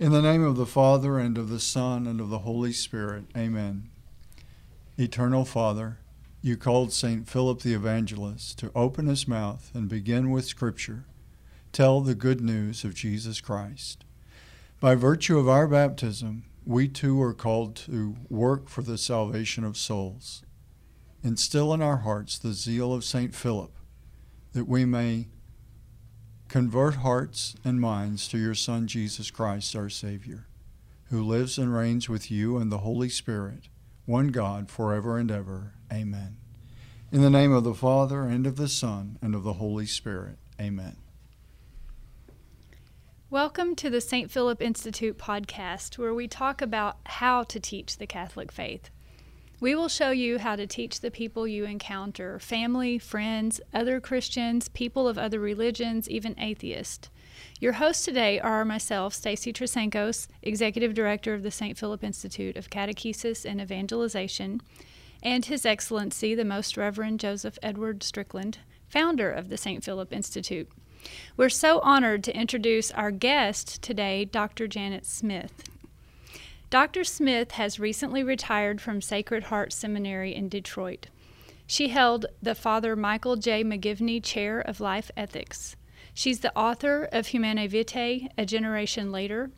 In the name of the Father, and of the Son, and of the Holy Spirit. Amen. Eternal Father, you called St. Philip the Evangelist to open his mouth and begin with Scripture. Tell the good news of Jesus Christ. By virtue of our baptism, we too are called to work for the salvation of souls. Instill in our hearts the zeal of St. Philip, that we may convert hearts and minds to your Son, Jesus Christ, our Savior, who lives and reigns with you and the Holy Spirit, one God, forever and ever. Amen. In the name of the Father, and of the Son, and of the Holy Spirit. Amen. Welcome to the St. Philip Institute podcast, where we talk about how to teach the Catholic faith. We will show you how to teach the people you encounter family, friends, other Christians, people of other religions, even atheists. Your hosts today are myself, Stacy Trasancos, Executive Director of the St. Philip Institute of Catechesis and Evangelization, and His Excellency, the Most Reverend Joseph Edward Strickland, founder of the St. Philip Institute. We're so honored to introduce our guest today, Dr. Janet Smith. Dr. Smith has recently retired from Sacred Heart Seminary in Detroit. She held the Father Michael J. McGivney Chair of Life Ethics. She's the author of Humanae Vitae, A Generation Later,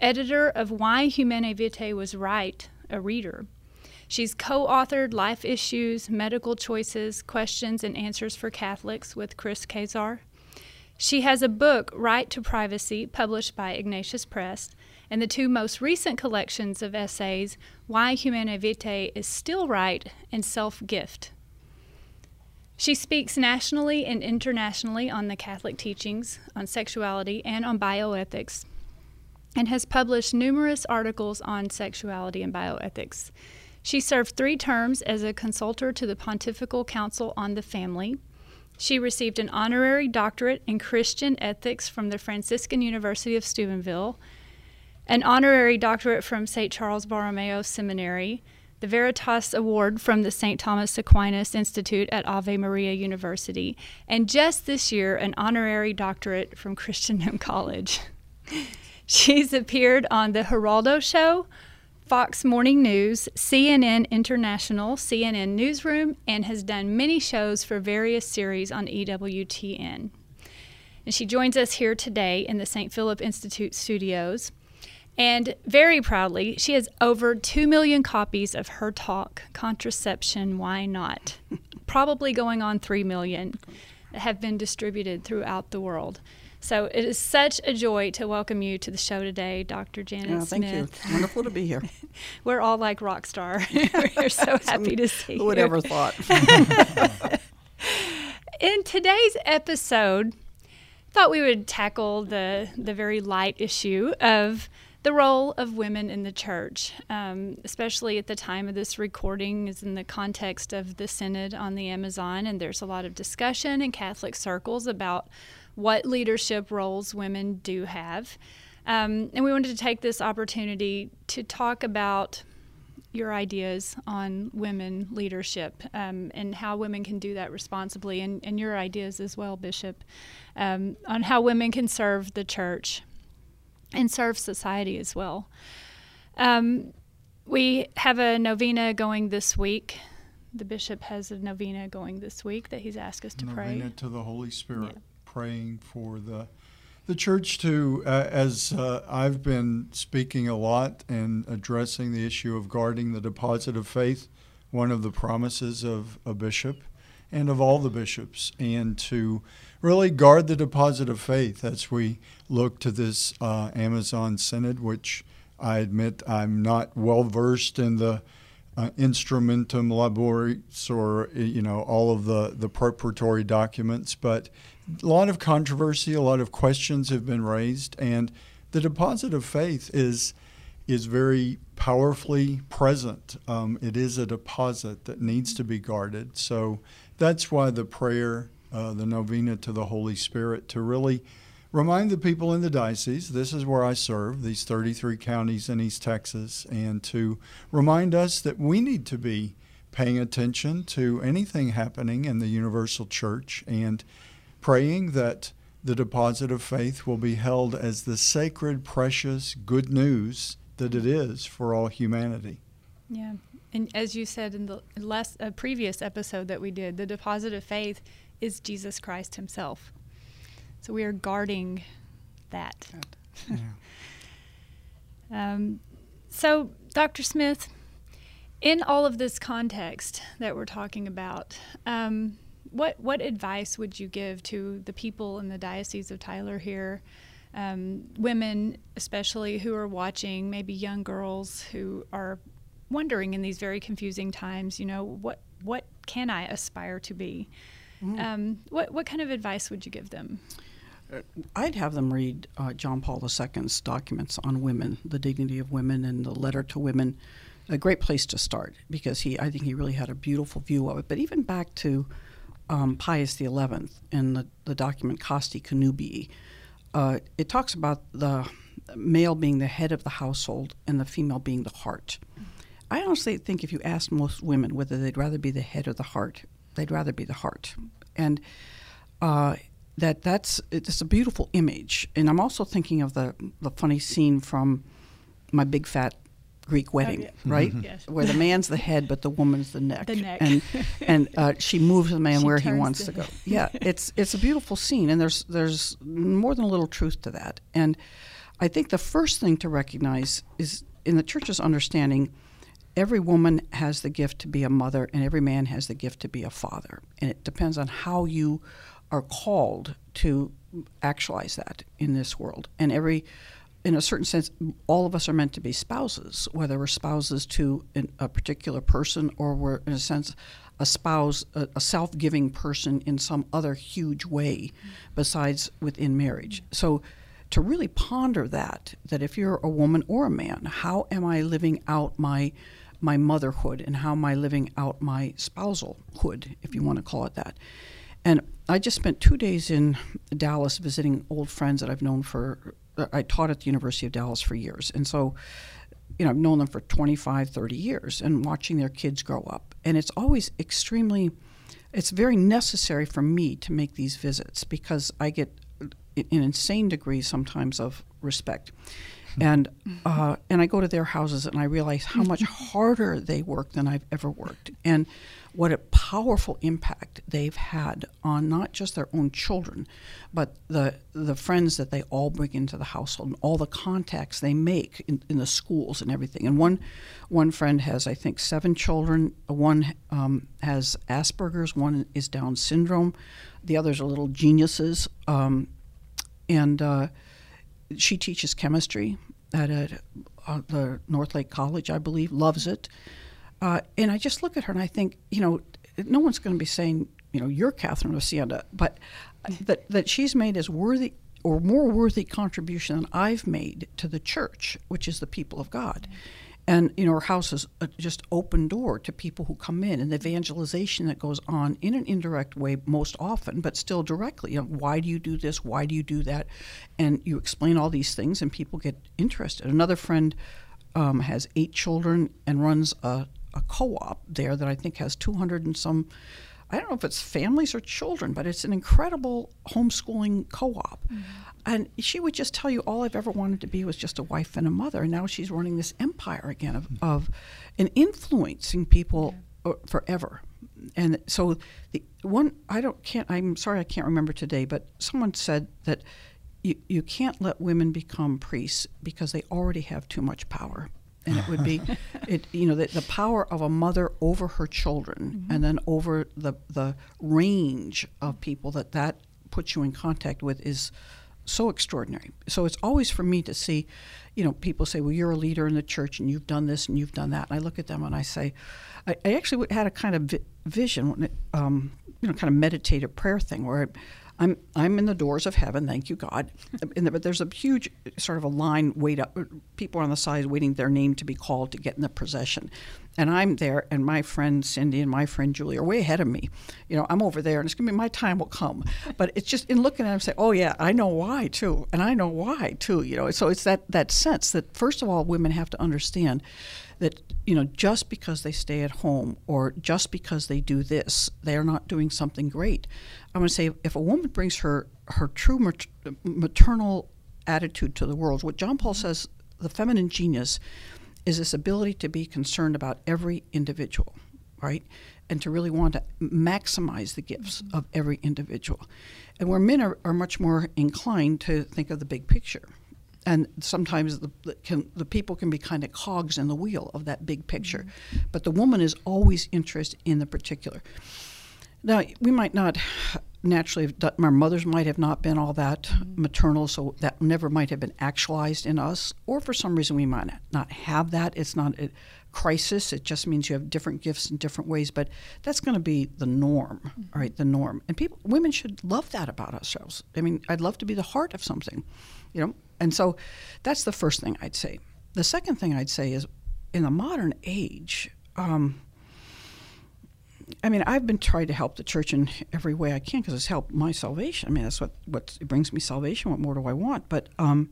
editor of Why Humanae Vitae Was Right, a reader. She's co authored Life Issues, Medical Choices, Questions and Answers for Catholics with Chris Kaczor. She has a book, Right to Privacy, published by Ignatius Press, and the two most recent collections of essays, Why Humanae Vitae is Still Right and Self Gift. She speaks nationally and internationally on the Catholic teachings, on sexuality, and on bioethics, and has published numerous articles on sexuality and bioethics. She served three terms as a consultor to the Pontifical Council on the Family she received an honorary doctorate in Christian ethics from the Franciscan University of Steubenville, an honorary doctorate from St. Charles Borromeo Seminary, the Veritas Award from the St. Thomas Aquinas Institute at Ave Maria University, and just this year, an honorary doctorate from Christendom College. She's appeared on The Geraldo Show, Fox Morning News, CNN International, CNN Newsroom, and has done many shows for various series on EWTN. And she joins us here today in the St. Philip Institute studios. And very proudly, she has over 2 million copies of her talk, Contraception Why Not? Probably going on 3 million that have been distributed throughout the world. So it is such a joy to welcome you to the show today, Dr. Janet oh, thank Smith. you. It's wonderful to be here. We're all like rock star. We're so happy to see you. Who you. would ever thought? In today's episode, thought we would tackle the the very light issue of the role of women in the church, um, especially at the time of this recording, is in the context of the synod on the Amazon, and there's a lot of discussion in Catholic circles about what leadership roles women do have. Um, and we wanted to take this opportunity to talk about your ideas on women leadership um, and how women can do that responsibly, and, and your ideas as well, Bishop, um, on how women can serve the church and serve society as well. Um, we have a novena going this week. The bishop has a novena going this week that he's asked us to novena pray. Novena to the Holy Spirit. Yeah praying for the the church to, uh, as uh, I've been speaking a lot and addressing the issue of guarding the deposit of faith, one of the promises of a bishop and of all the bishops, and to really guard the deposit of faith as we look to this uh, Amazon Synod, which I admit I'm not well versed in the uh, instrumentum laboris or you know all of the the preparatory documents, but a lot of controversy, a lot of questions have been raised, and the deposit of faith is is very powerfully present. Um, it is a deposit that needs to be guarded. So that's why the prayer, uh, the novena to the Holy Spirit, to really remind the people in the diocese this is where I serve, these 33 counties in East Texas, and to remind us that we need to be paying attention to anything happening in the universal church and praying that the deposit of faith will be held as the sacred, precious, good news that it is for all humanity. Yeah. And as you said in the last uh, previous episode that we did, the deposit of faith is Jesus Christ himself. So we are guarding that. Yeah. um, so, Dr. Smith, in all of this context that we're talking about, um, what what advice would you give to the people in the Diocese of Tyler here, um, women especially who are watching, maybe young girls who are wondering in these very confusing times, you know, what what can I aspire to be? Mm-hmm. Um, what what kind of advice would you give them? Uh, I'd have them read uh, John Paul II's documents on women, the dignity of women, and the letter to women. A great place to start because he, I think, he really had a beautiful view of it. But even back to um, Pius XI in the, the document Casti Connubii. uh, it talks about the male being the head of the household and the female being the heart. I honestly think if you ask most women whether they'd rather be the head or the heart, they'd rather be the heart. And uh, that that's it's a beautiful image. And I'm also thinking of the the funny scene from my big fat Greek wedding, oh, yeah. right? Yes. Where the man's the head, but the woman's the neck. The neck. And and uh, she moves the man she where he wants to go. Yeah, it's it's a beautiful scene, and there's there's more than a little truth to that. And I think the first thing to recognize is in the church's understanding, every woman has the gift to be a mother, and every man has the gift to be a father. And it depends on how you are called to actualize that in this world. And every in a certain sense, all of us are meant to be spouses, whether we're spouses to a particular person or we're, in a sense, a spouse, a, a self giving person in some other huge way besides within marriage. So, to really ponder that, that if you're a woman or a man, how am I living out my my motherhood and how am I living out my spousalhood, if you want to call it that? And I just spent two days in Dallas visiting old friends that I've known for I taught at the University of Dallas for years. And so, you know, I've known them for 25, 30 years and watching their kids grow up. And it's always extremely, it's very necessary for me to make these visits because I get an insane degree sometimes of respect. And uh, and I go to their houses and I realize how much harder they work than I've ever worked. And what a powerful impact they've had on not just their own children, but the the friends that they all bring into the household and all the contacts they make in, in the schools and everything. And one one friend has I think seven children. One um, has Asperger's. One is Down syndrome. The others are little geniuses. Um, and uh, she teaches chemistry at a, uh, the North Lake College, I believe. Loves it. Uh, and I just look at her and I think, you know, no one's going to be saying, you know, you're Catherine of Siena, but that, that she's made as worthy or more worthy contribution than I've made to the church, which is the people of God. Mm-hmm. And, you know, her house is a just open door to people who come in and the evangelization that goes on in an indirect way most often, but still directly. You know, why do you do this? Why do you do that? And you explain all these things and people get interested. Another friend um, has eight children and runs a a co-op there that I think has 200 and some. I don't know if it's families or children, but it's an incredible homeschooling co-op. Mm-hmm. And she would just tell you all I've ever wanted to be was just a wife and a mother. And now she's running this empire again of, mm-hmm. of and influencing people yeah. Forever. And so the one I don't can't I'm sorry I can't remember today, but someone said that you, you can't let women become priests because they already have too much power and it would be it you know the, the power of a mother over her children mm-hmm. and then over the the range of people that that puts you in contact with is so extraordinary so it's always for me to see you know people say well you're a leader in the church and you've done this and you've done that and i look at them and i say i, I actually had a kind of vi- vision um, you know kind of meditative prayer thing where I, I'm I'm in the doors of heaven, thank you God. But there's a huge sort of a line wait up. People are on the side waiting their name to be called to get in the procession, and I'm there, and my friend Cindy and my friend Julie are way ahead of me. You know, I'm over there, and it's gonna be my time will come. But it's just in looking at them, say, oh yeah, I know why too, and I know why too. You know, so it's that that sense that first of all, women have to understand that you know just because they stay at home or just because they do this, they are not doing something great. I'm going to say if a woman brings her her true maternal attitude to the world, what John Paul says, the feminine genius is this ability to be concerned about every individual, right? And to really want to maximize the gifts mm-hmm. of every individual. And where men are, are much more inclined to think of the big picture. And sometimes the, the, can, the people can be kind of cogs in the wheel of that big picture. Mm-hmm. But the woman is always interested in the particular. Now, we might not naturally, our mothers might have not been all that mm-hmm. maternal, so that never might have been actualized in us. Or for some reason, we might not have that. It's not a crisis. It just means you have different gifts in different ways. But that's going to be the norm, mm-hmm. right? The norm. And people, women should love that about ourselves. I mean, I'd love to be the heart of something, you know. And so, that's the first thing I'd say. The second thing I'd say is, in the modern age. Um, I mean, I've been trying to help the church in every way I can because it's helped my salvation. I mean, that's what what brings me salvation. What more do I want? But um,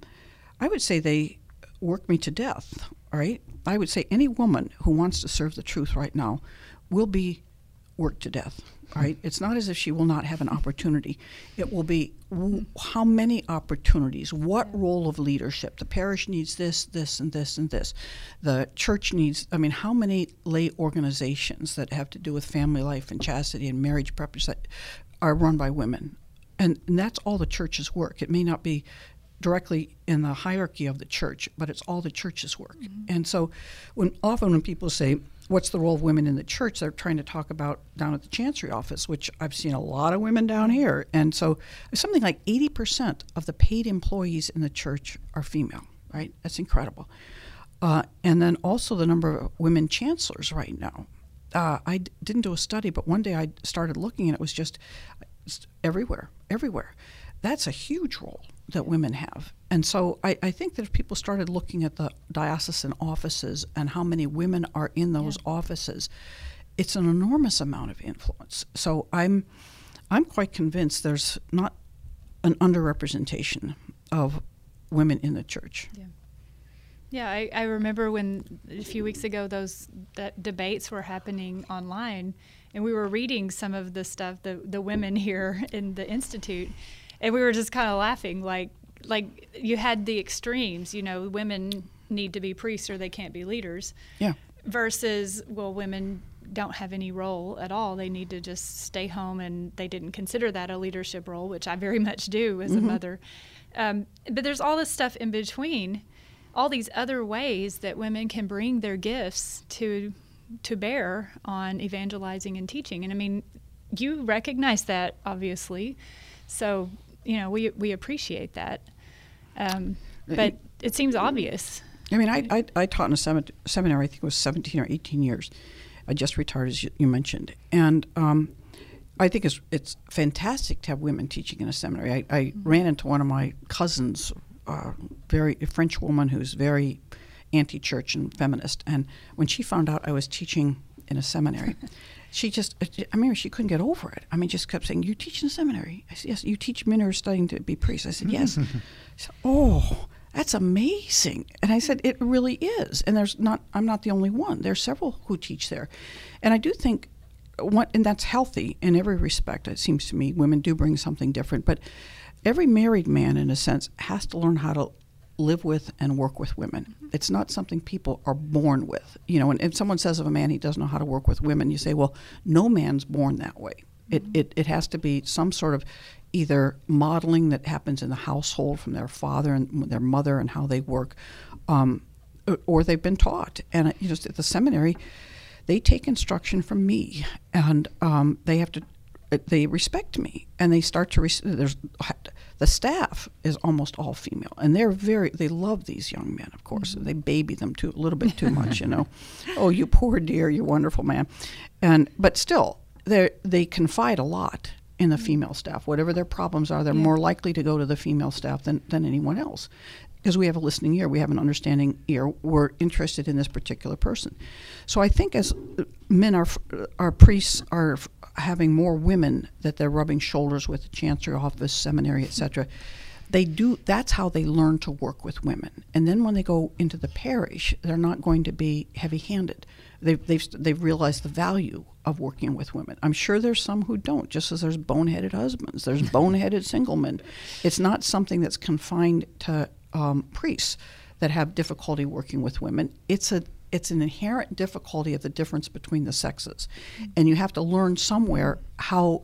I would say they work me to death. All right, I would say any woman who wants to serve the truth right now will be worked to death right? It's not as if she will not have an opportunity. It will be w- how many opportunities, what role of leadership. The parish needs this, this, and this, and this. The church needs, I mean, how many lay organizations that have to do with family life and chastity and marriage preppers that are run by women? And, and that's all the church's work. It may not be directly in the hierarchy of the church, but it's all the church's work. Mm-hmm. And so, when often when people say, what's the role of women in the church? They're trying to talk about down at the chancery office which i've seen a lot of women down here. And so something like 80% of the paid employees in the church are female right? That's incredible. Uh, and then also the number of women chancellors right now. Uh, I d- didn't do a study but one day i started looking and it was just everywhere everywhere. That's a huge role that women have. And so I, I, think that if people started looking at the diocesan offices and how many women are in those yeah. offices, it's an enormous amount of influence. So I'm I'm quite convinced there's not an underrepresentation of women in the church. Yeah. Yeah, I, I remember when a few weeks ago those that debates were happening online, and we were reading some of the stuff the the women here in the institute, and we were just kind of laughing like like you had the extremes you know women need to be priests or they can't be leaders. Yeah. Versus well women don't have any role at all. They need to just stay home and they didn't consider that a leadership role which i very much do as mm-hmm. a mother. Um, but there's all this stuff in between all these other ways that women can bring their gifts to to bear on evangelizing and teaching. And i mean you recognize that obviously. So you know, we we appreciate that. Um, but it seems obvious. I mean, I, I, I taught in a seminary, I think it was 17 or 18 years. I just retired, as you, you mentioned. And um, I think it's, it's fantastic to have women teaching in a seminary. I, I mm-hmm. ran into one of my cousins, uh, very a French woman who's very anti church and feminist. And when she found out I was teaching in a seminary, she just, I mean, she couldn't get over it. I mean, just kept saying, "You teach in a seminary?" I said, "Yes." You teach men who are studying to be priests? I said, "Yes." said, "Oh, that's amazing." And I said, "It really is." And there's not, I'm not the only one. There's several who teach there, and I do think, what, and that's healthy in every respect. It seems to me women do bring something different, but every married man, in a sense, has to learn how to live with and work with women. Mm-hmm. It's not something people are born with. You know, and if someone says of a man he doesn't know how to work with women, you say, well, no man's born that way. It, mm-hmm. it, it has to be some sort of either modeling that happens in the household from their father and their mother and how they work, um, or they've been taught. And you know, at the seminary, they take instruction from me, and um, they have to they respect me. And they start to res- there's the staff is almost all female. And they're very they love these young men of course. Mm-hmm. they baby them too a little bit too much you know. Oh you poor dear you wonderful man. And but still they they confide a lot in the female staff whatever their problems are they're yeah. more likely to go to the female staff than, than anyone else because we have a listening ear, we have an understanding ear. We're interested in this particular person. So I think as men are, our priests are having more women that they're rubbing shoulders with the chancery office, seminary, etc. They do. That's how they learn to work with women. And then when they go into the parish, they're not going to be heavy-handed. They've they've they've realized the value of working with women. I'm sure there's some who don't, just as there's boneheaded husbands, there's boneheaded single men. It's not something that's confined to um, priests that have difficulty working with women. It's a it's an inherent difficulty of the difference between the sexes, and you have to learn somewhere how.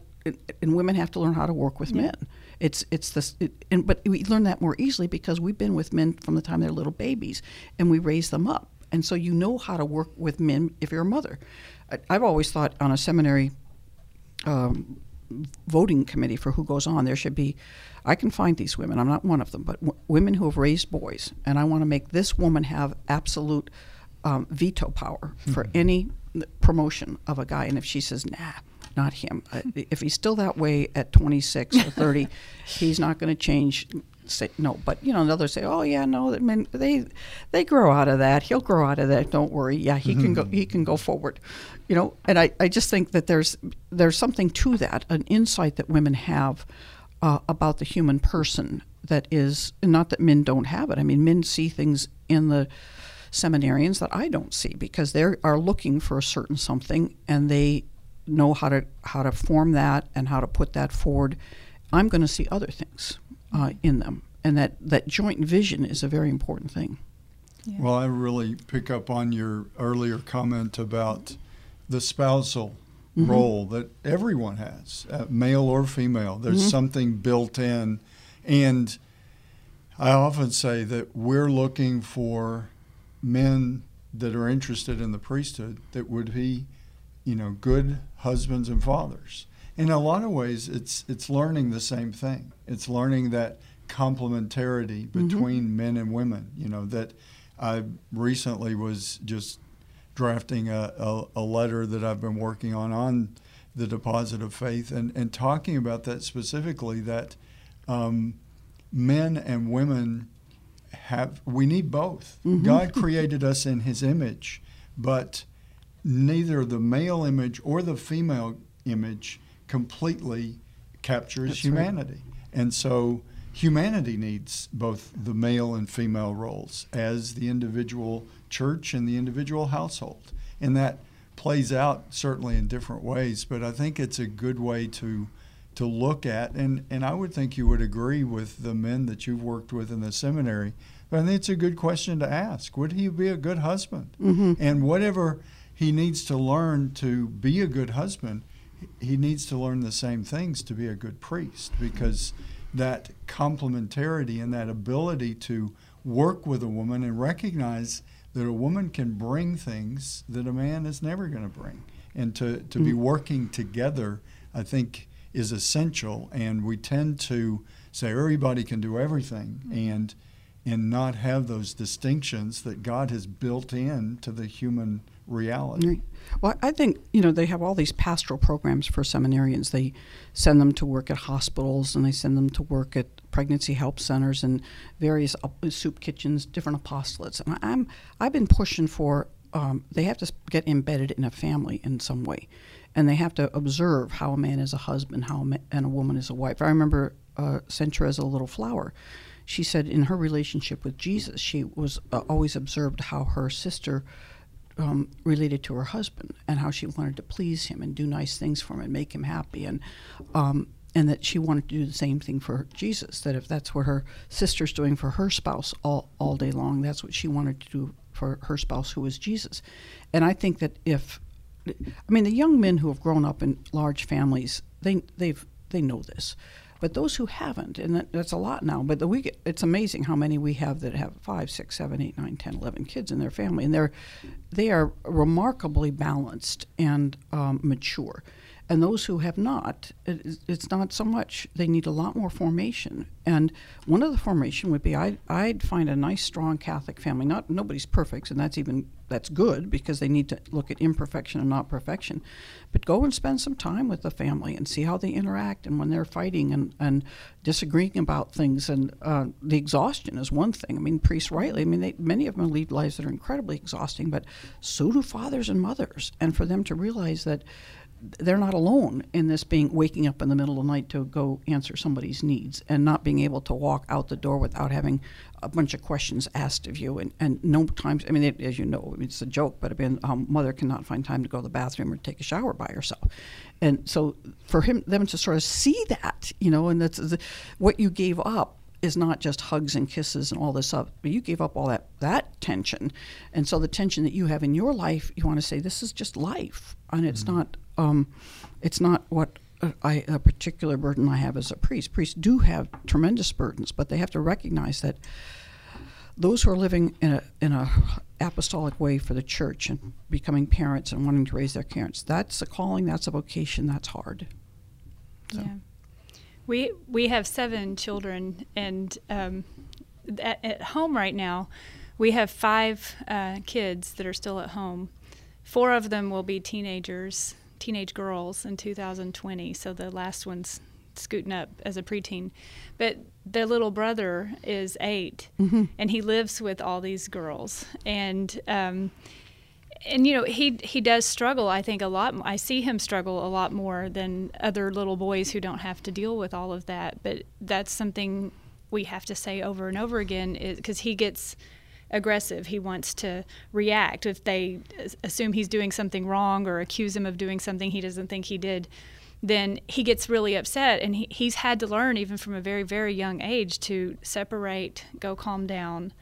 And women have to learn how to work with yeah. men. It's it's this, it, and but we learn that more easily because we've been with men from the time they're little babies, and we raise them up, and so you know how to work with men if you're a mother. I, have always thought on a seminary um, voting committee for who goes on, there should be. I can find these women. I'm not one of them, but w- women who have raised boys, and I want to make this woman have absolute um, veto power for mm-hmm. any promotion of a guy. And if she says, "Nah, not him," uh, if he's still that way at 26 or 30, he's not going to change. Say no, but you know, others say, "Oh yeah, no, men they they grow out of that. He'll grow out of that. Don't worry. Yeah, he mm-hmm. can go. He can go forward." You know, and I, I just think that there's there's something to that, an insight that women have uh, about the human person that is not that men don't have it. I mean, men see things in the seminarians that I don't see because they are looking for a certain something and they know how to how to form that and how to put that forward. I'm going to see other things uh, in them, and that that joint vision is a very important thing. Yeah. Well, I really pick up on your earlier comment about the spousal mm-hmm. role that everyone has, uh, male or female. There's mm-hmm. something built in, and I often say that we're looking for men that are interested in the priesthood that would be, you know, good husbands and fathers. In a lot of ways, it's it's learning the same thing. It's learning that complementarity mm-hmm. between mm-hmm. men and women. You know that I recently was just drafting a, a, a, letter that I've been working on on the deposit of faith and, and talking about that specifically that um, men and women have we need both. Mm-hmm. God created us in His image, but neither the male image or the female image completely captures That's humanity, right. and so humanity needs both the male and female roles as the individual church and the individual household, and that plays out certainly in different ways. But I think it's a good way to to look at, and, and I would think you would agree with the men that you've worked with in the seminary. But I think it's a good question to ask. Would he be a good husband? Mm-hmm. And whatever he needs to learn to be a good husband, he needs to learn the same things to be a good priest because that complementarity and that ability to work with a woman and recognize that a woman can bring things that a man is never going to bring. And to, to mm-hmm. be working together, I think, is essential, and we tend to say everybody can do everything and and not have those distinctions that God has built in to the human reality. Well, I think you know they have all these pastoral programs for seminarians. They send them to work at hospitals and they send them to work at pregnancy help centers and various soup kitchens, different apostolates. And I'm I've been pushing for um, they have to get embedded in a family in some way and they have to observe how a man is a husband, how a man, and a woman is a wife. I remember uh, Saint Teresa Little Flower. She said in her relationship with Jesus, she was uh, always observed how her sister um, related to her husband and how she wanted to please him and do nice things for him and make him happy and um, and that she wanted to do the same thing for Jesus. That if that's what her sister's doing for her spouse all, all day long, that's what she wanted to do for her spouse, who was Jesus. And I think that if I mean, the young men who have grown up in large families, they they've they know this, but those who haven't, and that, that's a lot now. But the, we get, it's amazing how many we have that have five, six, seven, eight, nine, ten, eleven kids in their family, and they're they are remarkably balanced and um, mature. And those who have not, it, it's not so much. They need a lot more formation. And one of the formation would be I'd, I'd find a nice, strong Catholic family. Not nobody's perfect, and that's even that's good because they need to look at imperfection and not perfection. But go and spend some time with the family and see how they interact and when they're fighting and, and disagreeing about things. And uh, the exhaustion is one thing. I mean, priests rightly, I mean, they, many of them lead lives that are incredibly exhausting, but so do fathers and mothers. And for them to realize that they're not alone in this being waking up in the middle of the night to go answer somebody's needs and not being able to walk out the door without having a bunch of questions asked of you and, and no times i mean it, as you know it's a joke but i mean um, mother cannot find time to go to the bathroom or take a shower by herself and so for him them to sort of see that you know and that's the, what you gave up is not just hugs and kisses and all this up, but you gave up all that that tension, and so the tension that you have in your life, you want to say this is just life, and it's mm-hmm. not um, it's not what I, a particular burden I have as a priest. Priests do have tremendous burdens, but they have to recognize that those who are living in a in a apostolic way for the church and becoming parents and wanting to raise their parents, that's a calling, that's a vocation, that's hard. So. Yeah. We we have seven children, and um, at, at, home right now, we have five uh, kids that are still at home. Four of them will be teenagers teenage girls in 2020, so the last one's scooting up as a preteen. But their little brother is 8 mm-hmm. and he lives with all these girls, and um, and you know he he does struggle. I think a lot. I see him struggle a lot more than other little boys who don't have to deal with all of that. But that's something we have to say over and over again, because he gets aggressive. He wants to react. If they assume he's doing something wrong or accuse him of doing something he doesn't think he did, then he gets really upset. And he, he's had to learn, even from a very, very young age, to separate, go calm down.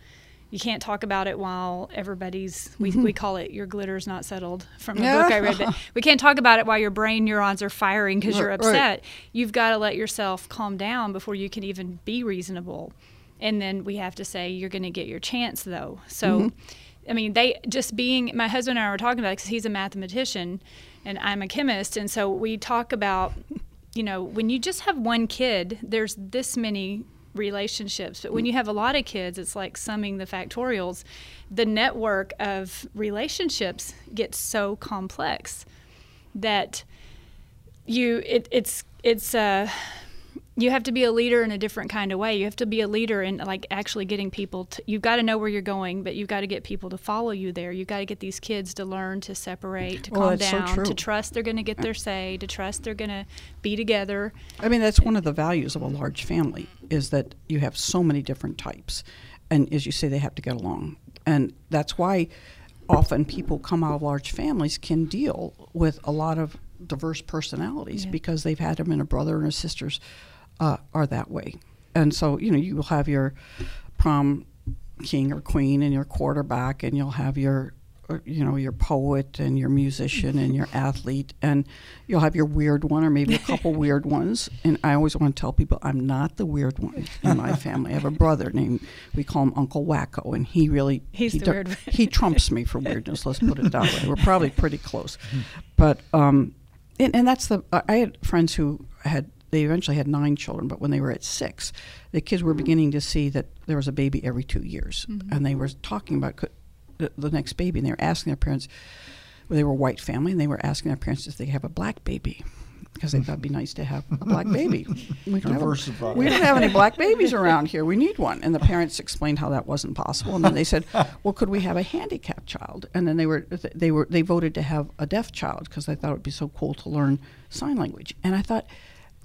You can't talk about it while everybody's, we, mm-hmm. we call it your glitter's not settled from a yeah. book I read. But we can't talk about it while your brain neurons are firing because right, you're upset. Right. You've got to let yourself calm down before you can even be reasonable and then we have to say you're going to get your chance though. So mm-hmm. i mean they just being my husband and i were talking about it because he's a mathematician and i'm a chemist. And so we talk about you know when you just have one kid there's this many relationships. But when you have a lot of kids it's like summing the factorials. The network of relationships gets so complex that you it, it's it's uh you have to be a leader in a different kind of way. You have to be a leader in like actually getting people to, you've got to know where you're going, but you've got to get people to follow you there. You've got to get these kids to learn to separate, to well, calm down, so to trust they're going to get their say, to trust they're going to be together. I mean, that's one of the values of a large family is that you have so many different types. And as you say, they have to get along. And that's why often people come out of large families can deal with a lot of diverse personalities yeah. because they've had them in a brother and a sister's uh, are that way. And so, you know, you will have your prom king or queen and your quarterback, and you'll have your, uh, you know, your poet and your musician and your athlete, and you'll have your weird one or maybe a couple weird ones. And I always want to tell people I'm not the weird one in my family. I have a brother named we call him Uncle Wacko, and he really He's he, the weird he trumps me for weirdness. Let's put it that way. We're probably pretty close, but um, and, and that's the I had friends who had they eventually had nine children, but when they were at six, the kids were beginning to see that there was a baby every two years, mm-hmm. and they were talking about the, the next baby, and they were asking their parents. Well, they were a white family, and they were asking their parents if they have a black baby because they thought it'd be nice to have a black baby. We don't, have, a, we don't have any black babies around here. We need one. And the parents explained how that wasn't possible. And then they said, "Well, could we have a handicapped child?" And then they were they were they voted to have a deaf child because they thought it would be so cool to learn sign language. And I thought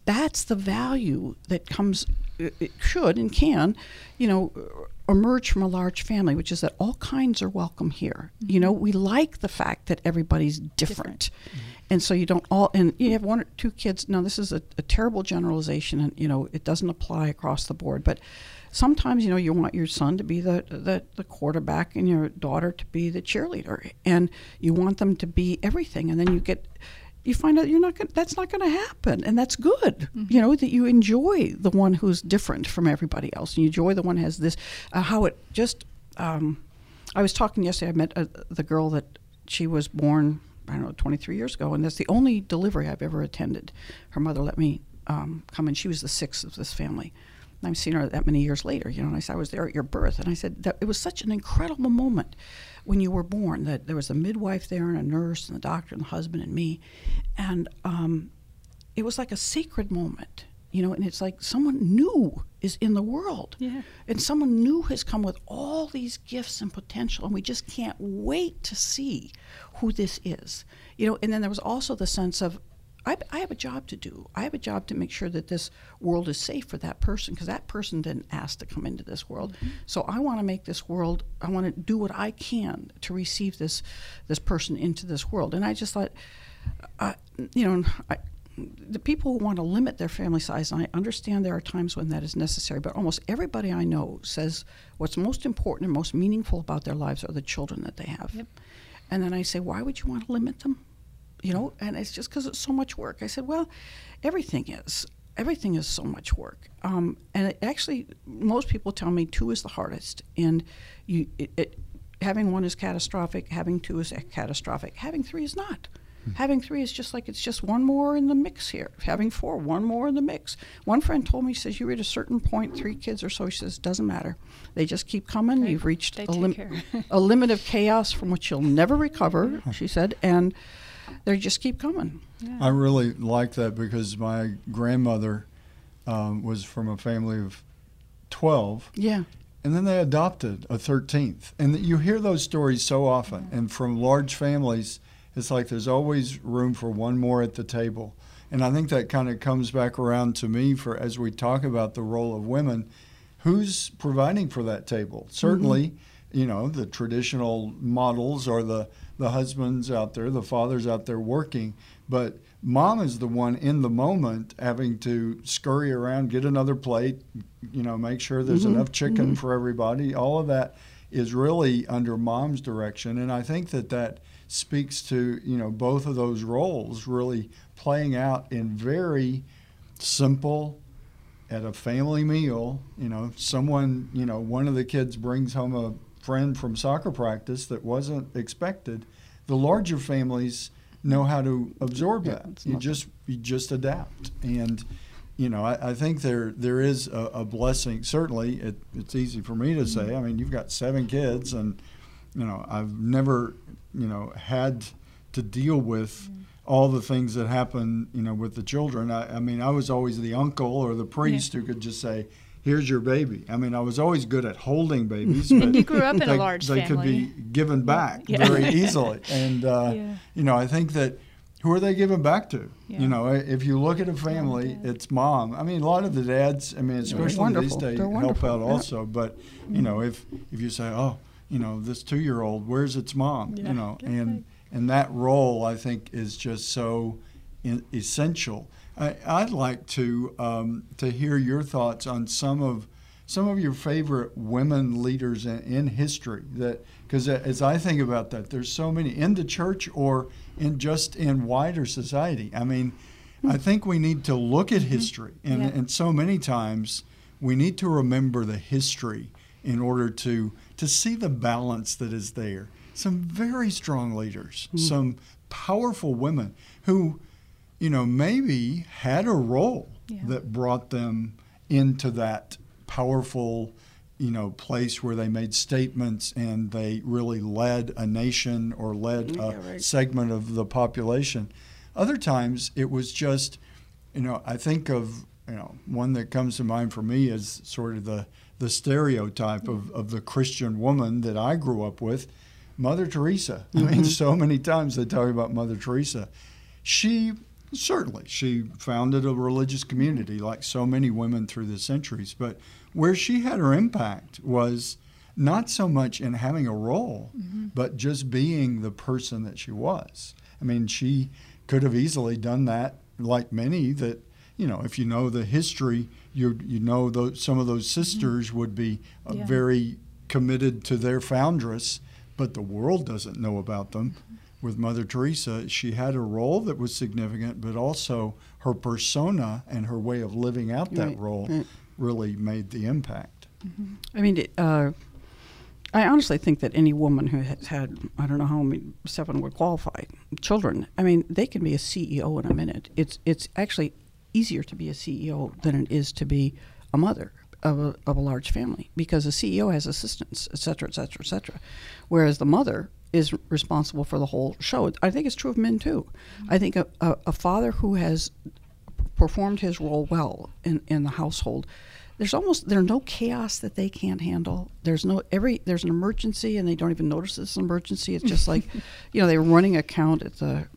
that's the value that comes it should and can you know emerge from a large family which is that all kinds are welcome here mm-hmm. you know we like the fact that everybody's different, different. Mm-hmm. and so you don't all and you have one or two kids now this is a, a terrible generalization and you know it doesn't apply across the board but sometimes you know you want your son to be the, the, the quarterback and your daughter to be the cheerleader and you want them to be everything and then you get you find out you're not going that's not going to happen and that's good mm-hmm. you know that you enjoy the one who's different from everybody else and you enjoy the one has this uh, how it just um, i was talking yesterday i met uh, the girl that she was born I don't know, 23 years ago, and that's the only delivery I've ever attended. Her mother let me um, come in. She was the sixth of this family. And I've seen her that many years later, you know. And I said, I was there at your birth, and I said that it was such an incredible moment when you were born. That there was a midwife there, and a nurse, and the doctor, and the husband, and me, and um, it was like a sacred moment you know, and it's like someone new is in the world. Yeah. And someone new has come with all these gifts and potential, and we just can't wait to see who this is. You know, and then there was also the sense of, I, I have a job to do. I have a job to make sure that this world is safe for that person because that person didn't ask to come into this world. Mm-hmm. So I want to make this world. I want to do what I can to receive this this person into this world. And I just thought, uh, you know, I, the people who want to limit their family size, and I understand there are times when that is necessary, but almost everybody I know says what's most important and most meaningful about their lives are the children that they have. Yep. And then I say, why would you want to limit them? You know, and it's just because it's so much work. I said, well, everything is. Everything is so much work. Um, and it actually, most people tell me two is the hardest. And you, it, it, having one is catastrophic, having two is catastrophic, having three is not. Having three is just like it's just one more in the mix here. Having four, one more in the mix. One friend told me, he says, you reach a certain point, three kids or so, she says, doesn't matter. They just keep coming. They, You've reached a, lim- a limit of chaos from which you'll never recover, she said, and they just keep coming. Yeah. I really like that because my grandmother um, was from a family of 12. Yeah. And then they adopted a 13th. And you hear those stories so often. And from large families, it's like there's always room for one more at the table. And I think that kind of comes back around to me for as we talk about the role of women, who's providing for that table? Certainly, mm-hmm. you know, the traditional models or the the husbands out there, the fathers out there working, but mom is the one in the moment having to scurry around, get another plate, you know, make sure there's mm-hmm. enough chicken mm-hmm. for everybody. All of that is really under mom's direction, and I think that that speaks to you know both of those roles really playing out in very simple at a family meal you know someone you know one of the kids brings home a friend from soccer practice that wasn't expected the larger families know how to absorb yeah, that. you just you just adapt. And you know I, I think there there is a, a blessing. Certainly it, it's easy for me to say i mean you've got seven kids and you know i've never you know had to deal with mm. all the things that happen you know with the children. I, I, mean i was always the uncle or the priest yeah. who could just say here's your baby i mean i was always good at holding babies but you grew up in they, a large they family. could be given back yeah. very easily and uh, yeah. you know i think that who are they giving back to? Yeah. You know, if you look at a family, it's mom. I mean, a lot of the dads. I mean, especially these days, help out also. But you know, if if you say, oh, you know, this two year old, where's its mom? Yeah, you know, and and that role I think is just so in, essential. I, would like to um, to hear your thoughts on some of some of your favorite women leaders in, in history. That because as I think about that, there's so many in the church or in just in wider society. I mean, mm-hmm. I think we need to look at mm-hmm. history, and, yeah. and so many times we need to remember the history in order to to see the balance that is there. Some very strong leaders, mm. some powerful women who, you know, maybe had a role yeah. that brought them into that powerful, you know, place where they made statements and they really led a nation or led yeah, a right. segment of the population. Other times it was just, you know, I think of, you know, one that comes to mind for me is sort of the the stereotype of, of the Christian woman that I grew up with, Mother Teresa. Mm-hmm. I mean, mm-hmm. so many times they talk about Mother Teresa. She certainly she founded a religious community like so many women through the centuries, but where she had her impact was not so much in having a role, mm-hmm. but just being the person that she was. I mean, she could have easily done that like many that, you know, if you know the history you you know those, some of those sisters mm-hmm. would be uh, yeah. very committed to their foundress, but the world doesn't know about them. Mm-hmm. With Mother Teresa, she had a role that was significant, but also her persona and her way of living out that right. role right. really made the impact. Mm-hmm. I mean, uh, I honestly think that any woman who has had, I don't know how many, seven would qualify, children, I mean, they can be a CEO in a minute. It's, it's actually easier to be a CEO than it is to be a mother of a, of a large family because a CEO has assistants, et cetera, et cetera, et cetera. Whereas the mother is responsible for the whole show. I think it's true of men too. Mm-hmm. I think a, a, a, father who has performed his role well in, in the household, there's almost there's no chaos that they can't handle. There's no every there's an emergency and they don't even notice it's an emergency. It's just like, you know, they were running a count at the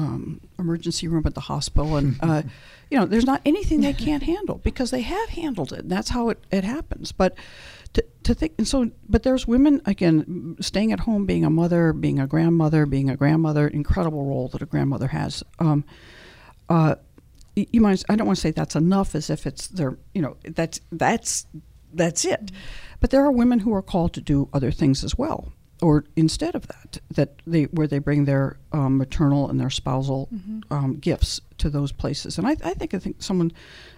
um, emergency room at the hospital, and uh, you know, there's not anything they can't handle because they have handled it. And that's how it, it happens. But to, to think, and so, but there's women again staying at home, being a mother, being a grandmother, being a grandmother, incredible role that a grandmother has. Um, uh, you might, I don't want to say that's enough, as if it's their, you know, that's that's that's it. Mm-hmm. But there are women who are called to do other things as well or instead of that, that they where they bring their um, maternal and their spousal mm-hmm. um, gifts to those places. And I, I, think I think someone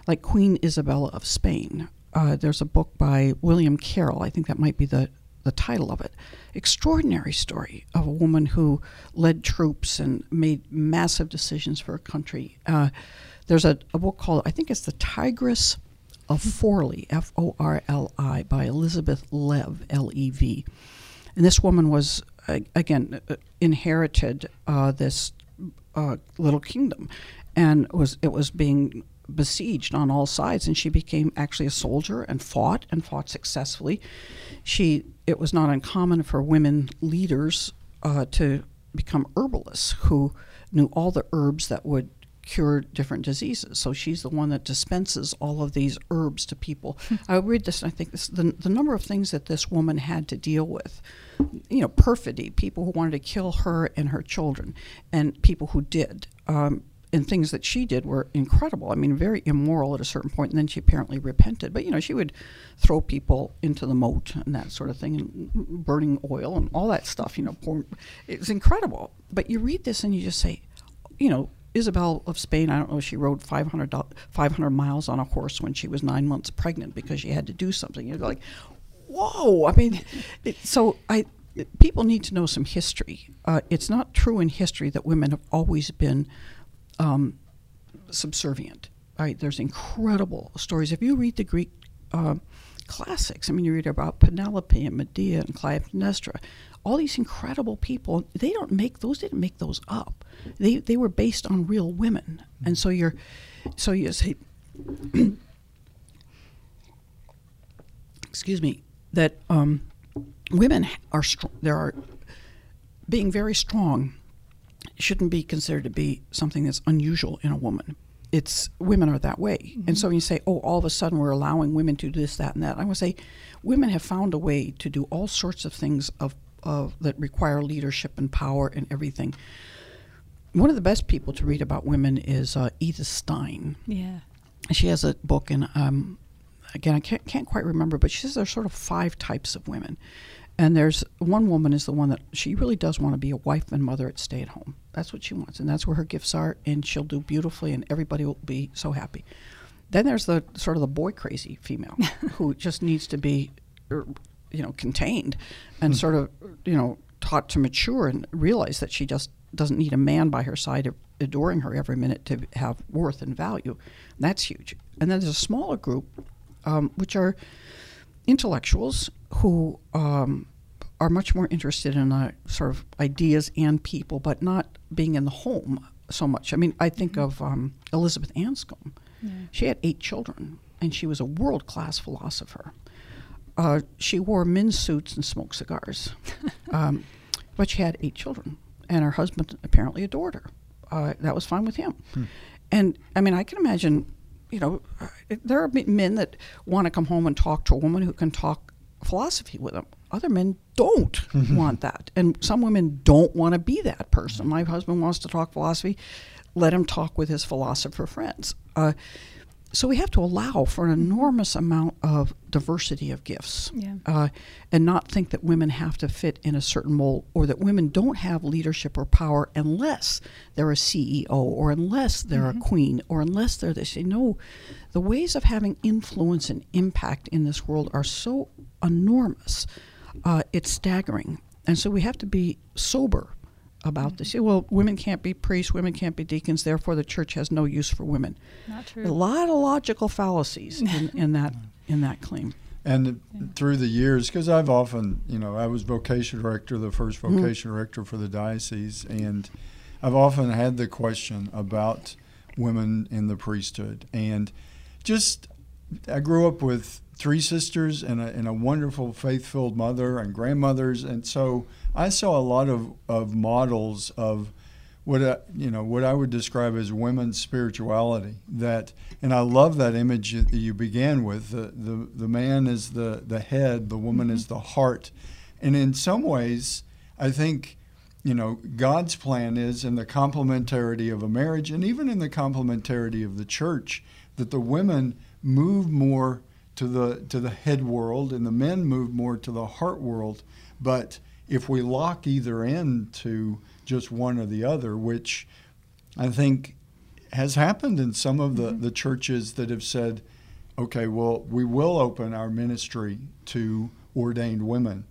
like Queen Isabella of Spain. Uh, there's a book by William Carroll. I think that might be the the title of it. Extraordinary story of a woman who led troops and made massive decisions for a country. Uh, there's a, a book called I think it's the Tigress of Forli, F O R L I, by Elizabeth Lev, L E V and this woman was, again, uh, inherited uh, this uh, little kingdom, and was it was being besieged on all sides, and she became actually a soldier and fought and fought successfully. She it was not uncommon for women leaders uh, to become herbalists who knew all the herbs that would cure different diseases. So she's the one that dispenses all of these herbs to people. Hmm. I read this, and I think this, the, the number of things that this woman had to deal with you know, perfidy, people who wanted to kill her and her children, and people who did. Um, and things that she did were incredible. I mean, very immoral at a certain point, and then she apparently repented. But you know, she would throw people into the moat and that sort of thing, and burning oil and all that stuff. You know, pour, it was incredible. But you read this and you just say, you know, Isabel of Spain, I don't know, she rode 500, 500 miles on a horse when she was nine months pregnant because she had to do something. You're like, whoa! I mean, it, so I people need to know some history. Uh, it's not true in history that women have always been um, subservient. Right? There's incredible stories. If you read the Greek uh, classics, I mean, you read about Penelope and Medea and Clytemnestra, all these incredible people. They don't make those. Didn't make those up. They they were based on real women, and so you're, so you say. excuse me, that um, women are strong. There are being very strong shouldn't be considered to be something that's unusual in a woman. It's women are that way, mm-hmm. and so when you say, "Oh, all of a sudden we're allowing women to do this, that, and that," I would say, women have found a way to do all sorts of things of, of that require leadership and power and everything. One of the best people to read about women is uh, Edith Stein. Yeah, she has a book, and um, again, I can't, can't quite remember, but she says there's sort of five types of women. And there's one woman is the one that she really does want to be a wife and mother at stay at home. That's what she wants, and that's where her gifts are, and she'll do beautifully, and everybody will be so happy. Then there's the sort of the boy crazy female who just needs to be, er, you know, contained and mm. sort of, you know, taught to mature and realize that she just doesn't need a man by her side adoring her every minute to have worth and value. And that's huge. And then there's a smaller group um, which are intellectuals who um, are much more interested in uh, sort of ideas and people, but not being in the home so much. I mean, I think mm-hmm. of um, Elizabeth Anscombe. Yeah. She had eight children, and she was a world class philosopher. Uh, she wore men's suits and smoked cigars, um, but she had eight children, and her husband apparently adored her. Uh, that was fine with him. Hmm. And I mean, I can imagine you know, there are men that want to come home and talk to a woman who can talk philosophy with them. Other men don't mm-hmm. want that. And some women don't want to be that person. My husband wants to talk philosophy. Let him talk with his philosopher friends. Uh, so we have to allow for an enormous amount of diversity of gifts yeah. uh, and not think that women have to fit in a certain mold or that women don't have leadership or power unless they're a ceo or unless they're mm-hmm. a queen or unless they're this you know the ways of having influence and impact in this world are so enormous uh, it's staggering. And so we have to be sober about this. Well, women can't be priests, women can't be deacons, therefore the church has no use for women. Not true. A lot of logical fallacies in, in that in that claim. And yeah. through the years, because I've often, you know, I was vocation director, the first mm-hmm. vocation mm-hmm. director for the diocese, and I've often had the question about women in the priesthood. And just, I grew up with three sisters and a, and a wonderful faith filled mother and grandmothers. And so I saw a lot of, of models of what I, you know what I would describe as women's spirituality. That and I love that image that you began with. The the, the man is the the head, the woman mm-hmm. is the heart, and in some ways, I think you know God's plan is in the complementarity of a marriage, and even in the complementarity of the church, that the women move more to the to the head world, and the men move more to the heart world. But if we lock either end to just one or the other, which I think has happened in some of the, mm-hmm. the churches that have said, okay, well, we will open our ministry to ordained women.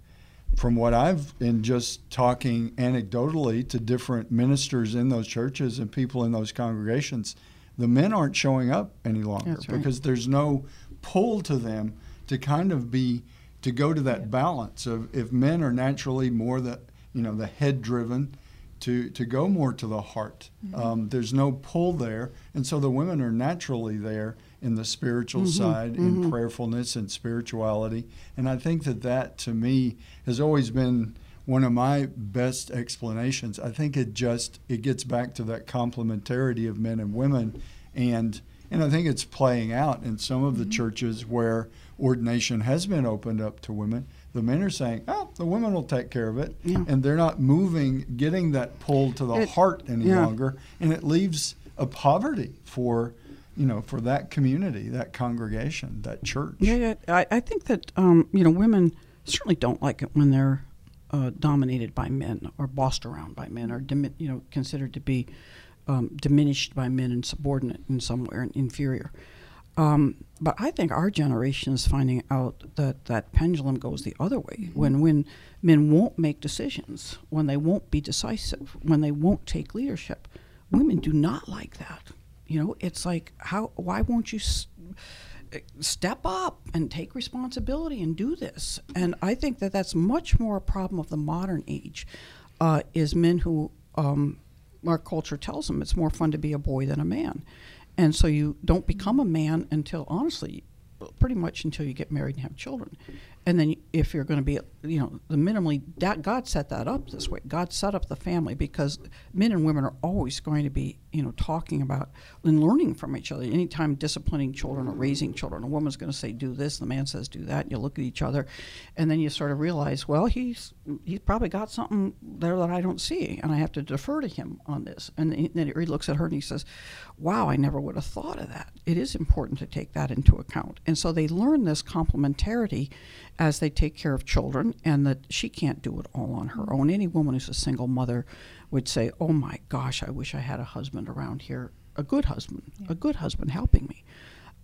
From what I've been just talking anecdotally to different ministers in those churches and people in those congregations, the men aren't showing up any longer right. because there's no pull to them to kind of be to go to that yeah. balance of if men are naturally more the you know the head driven to, to go more to the heart. Mm-hmm. Um, there's no pull there. And so the women are naturally there in the spiritual mm-hmm. side, mm-hmm. in prayerfulness and spirituality. And I think that that, to me, has always been one of my best explanations. I think it just it gets back to that complementarity of men and women, and and I think it's playing out in some of the mm-hmm. churches where ordination has been opened up to women the men are saying, "Oh, the women will take care of it," yeah. and they're not moving, getting that pull to the it, heart any yeah. longer, and it leaves a poverty for, you know, for that community, that congregation, that church. Yeah, yeah. I, I think that um, you know women certainly don't like it when they're uh, dominated by men or bossed around by men or you know considered to be um, diminished by men and subordinate in some way and inferior. Um, but I think our generation is finding out that that pendulum goes the other way. Mm-hmm. When when men won't make decisions, when they won't be decisive, when they won't take leadership, women do not like that. You know, it's like how why won't you s- step up and take responsibility and do this? And I think that that's much more a problem of the modern age. Uh, is men who um, our culture tells them it's more fun to be a boy than a man and so you don't become a man until, honestly, pretty much until you get married and have children. And then if you're going to be, you know, the minimally, God set that up this way. God set up the family because men and women are always going to be, you know, talking about and learning from each other. Anytime disciplining children or raising children, a woman's going to say, do this, the man says, do that. And you look at each other and then you sort of realize, well, he's, he's probably got something there that I don't see and I have to defer to him on this. And then he looks at her and he says, wow, I never would have thought of that. It is important to take that into account. And so they learn this complementarity as they take care of children, and that she can't do it all on her own. Any woman who's a single mother would say, Oh my gosh, I wish I had a husband around here, a good husband, yeah. a good husband helping me.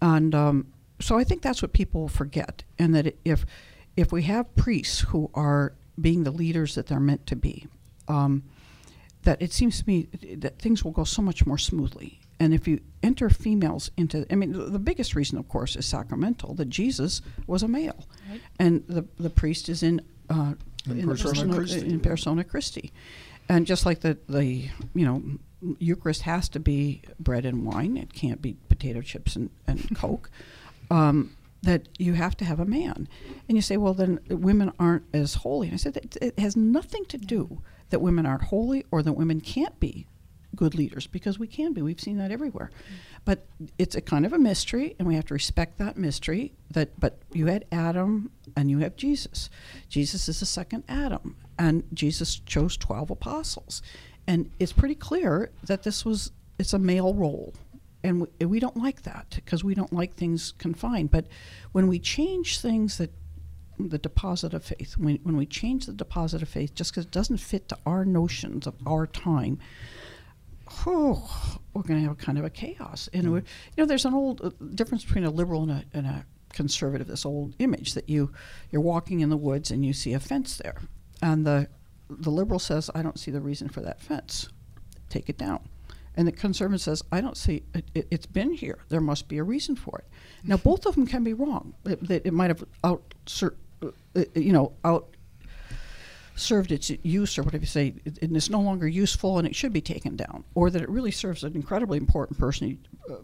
And um, so I think that's what people forget, and that if if we have priests who are being the leaders that they're meant to be, um, that it seems to me that things will go so much more smoothly. And if you enter females into, I mean, the biggest reason, of course, is sacramental. That Jesus was a male, right. and the the priest is in uh, in, in, persona Christi. in persona Christi, and just like the the you know Eucharist has to be bread and wine. It can't be potato chips and, and Coke. Um, that you have to have a man. And you say, well, then women aren't as holy. And I said, it, it has nothing to do that women aren't holy or that women can't be good leaders because we can be. We've seen that everywhere. But it's a kind of a mystery, and we have to respect that mystery. That, but you had Adam and you have Jesus. Jesus is the second Adam, and Jesus chose twelve apostles, and it's pretty clear that this was it's a male role. And we, we don't like that because we don't like things confined. But when we change things that the deposit of faith, when, when we change the deposit of faith just because it doesn't fit to our notions of our time, oh, we're going to have kind of a chaos. And mm. you know, there's an old uh, difference between a liberal and a, and a conservative, this old image that you you're walking in the woods and you see a fence there, and the the liberal says, I don't see the reason for that fence. Take it down. And the conservative says, I don't see it, has it, been here. There must be a reason for it. Now, both of them can be wrong. It, it, it might have out, uh, you know, out served its use or whatever you say, and it's no longer useful and it should be taken down, or that it really serves an incredibly important person, uh,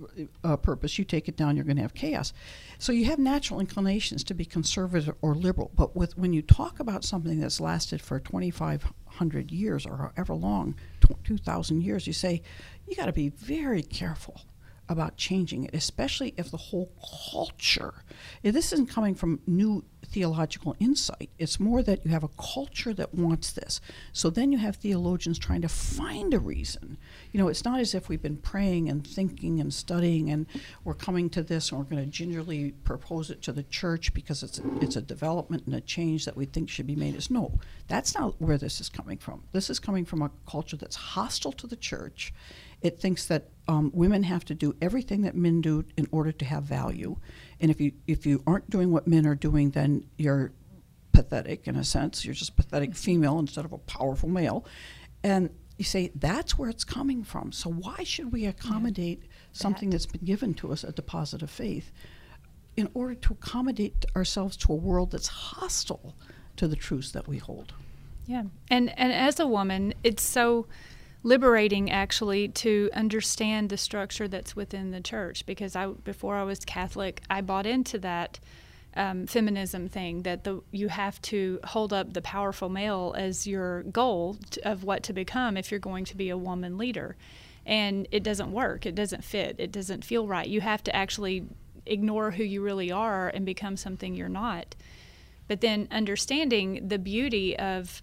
uh, purpose, you take it down, you're going to have chaos. So you have natural inclinations to be conservative or liberal, but with when you talk about something that's lasted for 2,500 years or however long, 2,000 years, you say you got to be very careful about changing it, especially if the whole culture. This isn't coming from new theological insight. It's more that you have a culture that wants this. So then you have theologians trying to find a reason. You know, it's not as if we've been praying and thinking and studying and we're coming to this and we're going to gingerly propose it to the church because it's it's a development and a change that we think should be made. It's no, that's not where this is coming from. This is coming from a culture that's hostile to the church it thinks that um, women have to do everything that men do in order to have value, and if you if you aren't doing what men are doing, then you're pathetic in a sense. You're just pathetic mm-hmm. female instead of a powerful male, and you say that's where it's coming from. So why should we accommodate yeah, something that. that's been given to us, a deposit of faith, in order to accommodate ourselves to a world that's hostile to the truths that we hold? Yeah, and and as a woman, it's so liberating actually to understand the structure that's within the church because I before I was Catholic I bought into that um, feminism thing that the you have to hold up the powerful male as your goal to, of what to become if you're going to be a woman leader. And it doesn't work. It doesn't fit. It doesn't feel right. You have to actually ignore who you really are and become something you're not. But then understanding the beauty of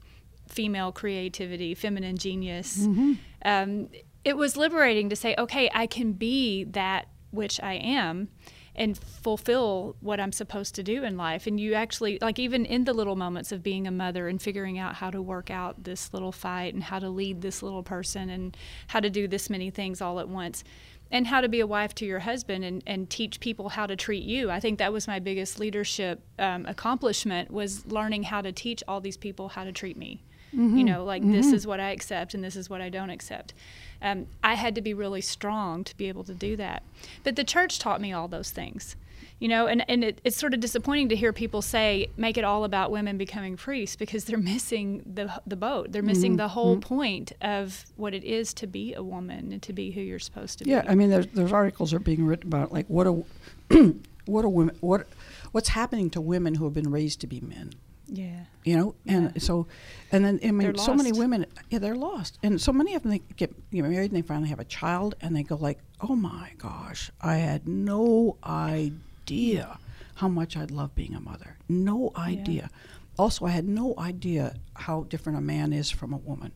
female creativity, feminine genius. Mm-hmm. Um, it was liberating to say, okay, I can be that which I am and fulfill what I'm supposed to do in life. And you actually, like, even in the little moments of being a mother and figuring out how to work out this little fight and how to lead this little person and how to do this many things all at once and how to be a wife to your husband and, and teach people how to treat you i think that was my biggest leadership um, accomplishment was learning how to teach all these people how to treat me Mm-hmm. You know, like mm-hmm. this is what I accept and this is what I don't accept. Um, I had to be really strong to be able to do that. But the church taught me all those things. You know, and, and it, it's sort of disappointing to hear people say, make it all about women becoming priests because they're missing the, the boat. They're missing mm-hmm. the whole mm-hmm. point of what it is to be a woman and to be who you're supposed to yeah, be. Yeah, I mean, there's, there's articles are being written about, like, what a, what a women, what, what's happening to women who have been raised to be men yeah. You know, and yeah. so, and then I mean, so many women, yeah, they're lost, and so many of them they get married and they finally have a child, and they go like, oh my gosh, I had no idea how much I'd love being a mother. No idea. Yeah. Also, I had no idea how different a man is from a woman.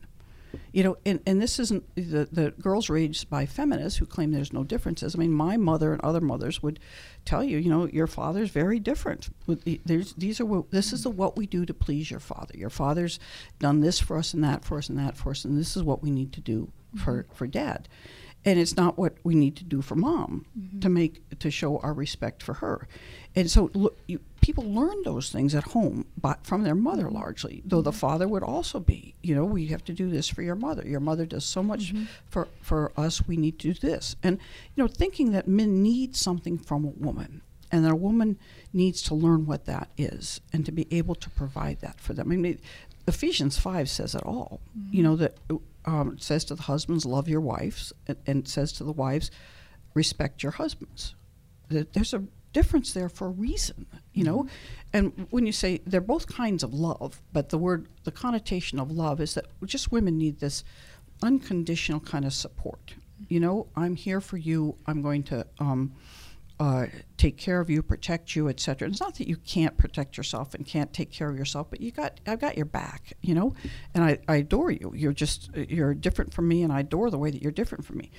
You know, and, and this isn't the, the girls raised by feminists who claim there's no differences. I mean, my mother and other mothers would tell you, you know, your father's very different. There's, these are what, this is the, what we do to please your father. Your father's done this for us and that for us and that for us, and this is what we need to do for, mm-hmm. for dad and it's not what we need to do for mom mm-hmm. to make to show our respect for her and so look, you, people learn those things at home but from their mother mm-hmm. largely though the mm-hmm. father would also be you know we have to do this for your mother your mother does so much mm-hmm. for for us we need to do this and you know thinking that men need something from a woman and that a woman needs to learn what that is and to be able to provide that for them i mean ephesians 5 says it all you know that um, it says to the husbands, love your wives, and, and it says to the wives, respect your husbands. There's a difference there for a reason, you know. Mm-hmm. And when you say they're both kinds of love, but the word, the connotation of love is that just women need this unconditional kind of support. You know, I'm here for you. I'm going to um, uh, take care of you, protect you, etc. It's not that you can't protect yourself and can't take care of yourself, but you got I've got your back, you know, and I, I adore you. You're just you're different from me, and I adore the way that you're different from me.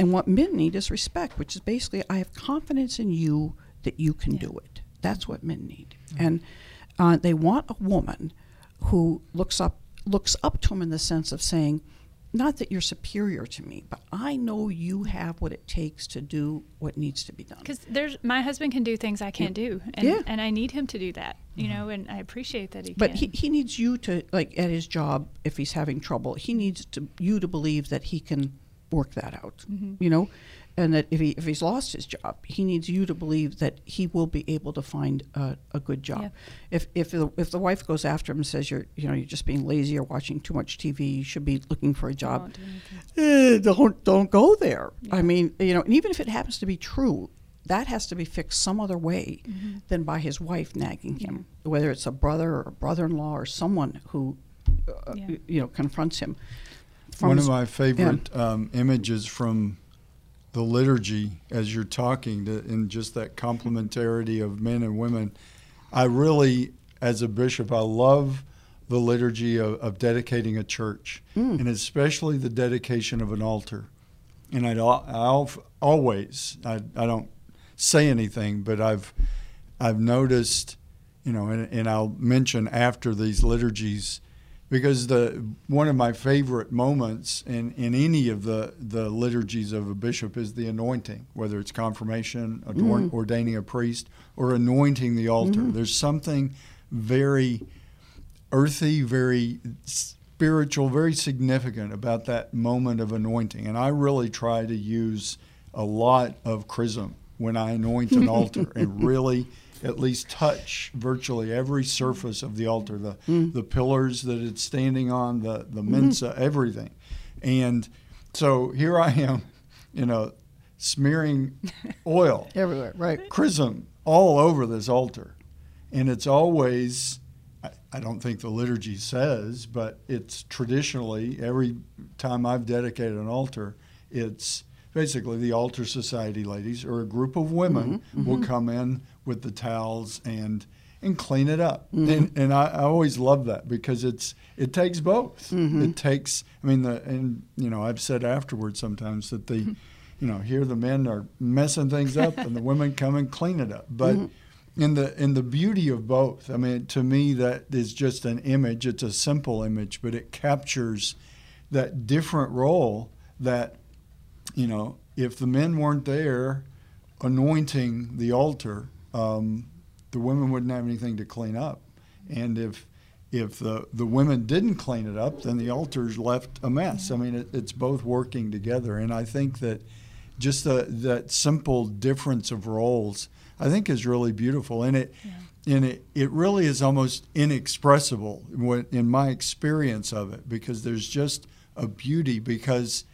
And what men need is respect, which is basically I have confidence in you that you can yeah. do it. That's what men need, mm-hmm. and uh, they want a woman who looks up looks up to them in the sense of saying, not that you're superior to me, but I know you have what it takes to do what needs to be done. Because there's my husband can do things I can't do, and Yeah. and I need him to do that, you know, and I appreciate that he But can. he, he needs you to like at his job if he's having trouble. He needs to you to believe that he can work that out. Mm-hmm. You know, and that if he if he's lost his job, he needs you to believe that he will be able to find a, a good job. Yeah. If if the, if the wife goes after him and says you're you know you're just being lazy or watching too much TV, you should be looking for a job. won't do eh, don't, don't go there. I mean, you know, and even if it happens to be true, that has to be fixed some other way Mm-hmm. than by his wife nagging him, whether it's a brother or a brother-in-law or someone who, uh, Yeah. you know, confronts him. From One of my favorite um, images from the liturgy as you're talking, to, in just that complementarity of men and women, I really, as a bishop, I love the liturgy of, of dedicating a church, Mm. and especially the dedication of an altar. And I'd I'll always, I, I don't say anything, but I've, I've noticed, you know, and, and I'll mention after these liturgies, because the one of my favorite moments in, in any of the, the liturgies of a bishop is the anointing, whether it's confirmation, adorn, mm. ordaining a priest, or anointing the altar. Mm-hmm. There's something very earthy, very spiritual, very significant about that moment of anointing. And I really try to use a lot of chrism when I anoint an altar and really at least touch virtually every surface of the altar, the, mm. the pillars that it's standing on, the, the mensa, mm-hmm. everything. And so here I am, you know, smearing oil everywhere, right? chrism all over this altar. And it's always, I, I don't think the liturgy says, but it's traditionally, every time I've dedicated an altar, it's basically the altar society ladies or a group of women mm-hmm. Mm-hmm. will come in with the towels and and clean it up. Mm-hmm. And, and I, I always love that because it's it takes both. It takes I mean the and you know I've said afterwards sometimes that the you know here the men are messing things up and the women come and clean it up. But in the in the beauty of both, I mean to me that is just an image. It's a simple image, but it captures that different role that you know if the men weren't there anointing the altar, um, the women wouldn't have anything to clean up, and if if the, the women didn't clean it up, then the altar's left a mess. I mean, it, it's both working together, and I think that just the, that simple difference of roles, I think, is really beautiful, and it and it, it really is almost inexpressible in my experience of it because there's just a beauty because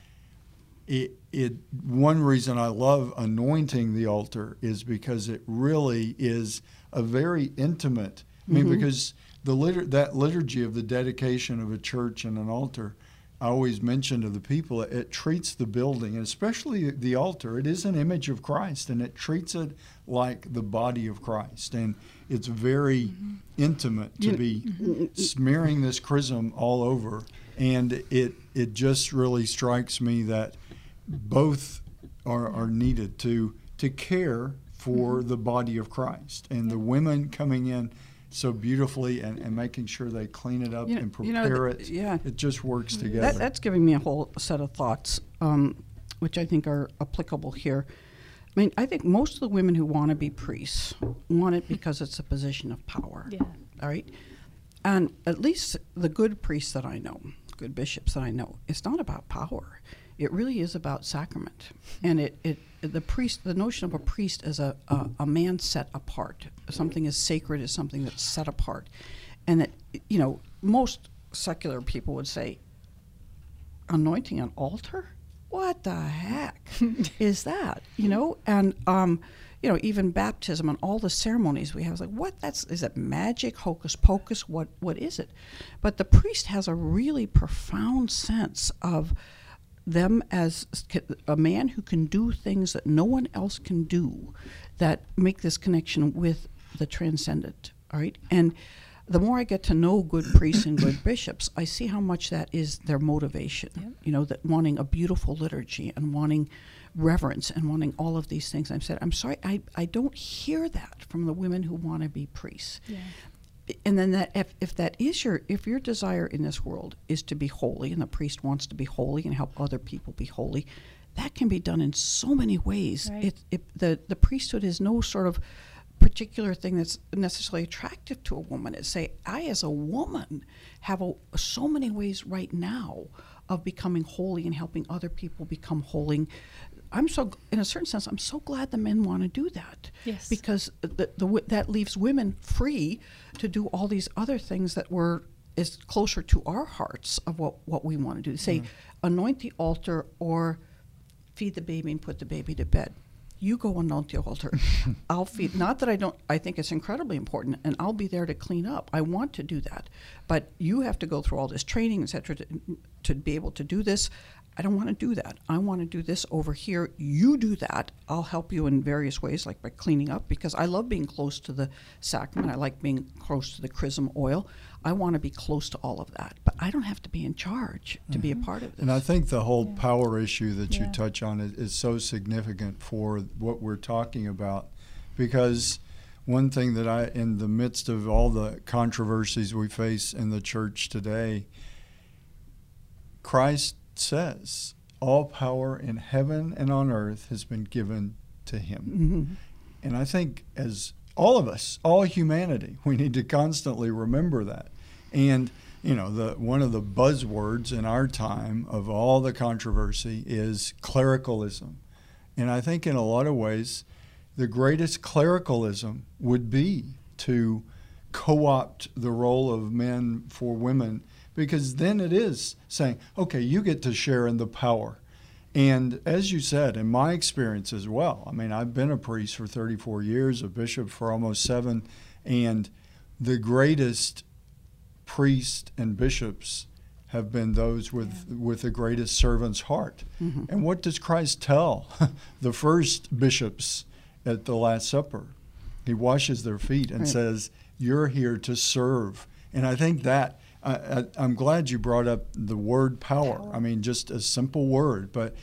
it, it one reason I love anointing the altar is because it really is a very intimate. I mean, mm-hmm. because the litur- that liturgy of the dedication of a church and an altar, I always mention to the people, it, it treats the building and especially the altar. It is an image of Christ, and it treats it like the body of Christ, and it's very mm-hmm. intimate to be mm-hmm. smearing this chrism all over, and it it just really strikes me that both are, are needed to to care for the body of Christ and the women coming in so beautifully and, and making sure they clean it up You know- and you know, prepare th- it. yeah. It just works together. That, that's giving me a whole set of thoughts, um, which I think are applicable here. I mean, I think most of the women who want to be priests want it because it's a position of power. Yeah. All right. And at least the good priests that I know, good bishops that I know, it's not about power. It really is about sacrament. And it, it the priest the notion of a priest as a, a, a man set apart. Something as sacred as something that's set apart. And that you know, most secular people would say, anointing an altar? What the heck is that? You know, and um, you know, even baptism and all the ceremonies we have, it's like, what? That's is it magic, hocus pocus? What what is it? But the priest has a really profound sense of them as a man who can do things that no one else can do, that make this connection with the transcendent. All right, and the more I get to know good priests and good bishops, I see how much that is their motivation. You know, that wanting a beautiful liturgy and wanting reverence and wanting all of these things. I've said, I'm sorry, I, I don't hear that from the women who want to be priests. Yeah. And then that if, if that is your if your desire in this world is to be holy and the priest wants to be holy and help other people be holy that can be done in so many ways. Right. it, it, the, the priesthood is no sort of particular thing that's necessarily attractive to a woman. It's say i as a woman have a, so many ways right now of becoming holy and helping other people become holy I'm so, in a certain sense, I'm so glad the men want to do that. Yes. Because the, the, that leaves women free to do all these other things that were is closer to our hearts of what, what we want to do. Say, mm-hmm. anoint the altar or feed the baby and put the baby to bed. You go anoint the altar. I'll feed. Not that I don't. I think it's incredibly important, and I'll be there to clean up. I want to do that, but you have to go through all this training, etc., to, to be able to do this. I don't want to do that. I want to do this over here. You do that. I'll help you in various ways, like by cleaning up, because I love being close to the sacrament. I like being close to the chrism oil. I want to be close to all of that, but I don't have to be in charge to mm-hmm. be a mm-hmm. part of this. And I think the whole yeah. power issue that yeah. you touch on is, is so significant for what we're talking about, because one thing that I, in the midst of all the controversies we face in the church today, Christ says, All power in heaven and on earth has been given to him. Mm-hmm. And I think, as all of us, all humanity, we need to constantly remember that. And you know, the one of the buzzwords in our time of all the controversy is clericalism. And I think in a lot of ways, the greatest clericalism would be to co opt the role of men for women because then it is saying, okay, you get to share in the power. And as you said, in my experience as well, I mean, I've been a priest for 34 years, a bishop for almost seven, and the greatest priests and bishops have been those with, yeah. with the greatest servant's heart. Mm-hmm. And what does Christ tell the first bishops at the Last Supper? He washes their feet and right. says, You're here to serve. And I think that I, am glad you brought up the word power. power. I mean, just a simple word, but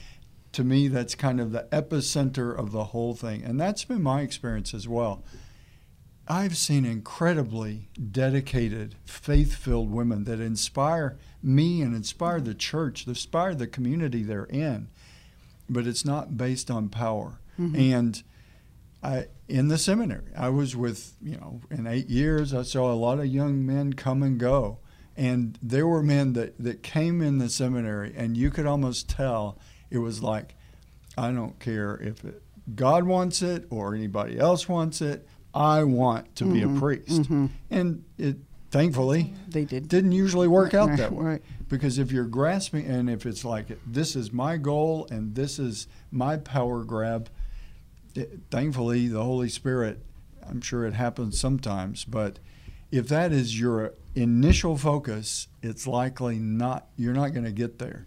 to me, that's kind of the epicenter of the whole thing. And that's been my experience as well. I've seen incredibly dedicated, faith filled women that inspire me and inspire the church, inspire the community they're in. But it's not based on power. Mm-hmm. And I, in the seminary, I was with, you know, in eight years, I saw a lot of young men come and go. And there were men that, that came in the seminary, and you could almost tell it was like, I don't care if it, God wants it or anybody else wants it. I want to mm-hmm. be a mm-hmm. priest. Mm-hmm. And it thankfully they did didn't usually work out that way. Right. Because if you're grasping and if it's like this is my goal and this is my power grab, it, thankfully the Holy Spirit, I'm sure it happens sometimes, but if that is your initial focus, it's likely not you're not going to get there.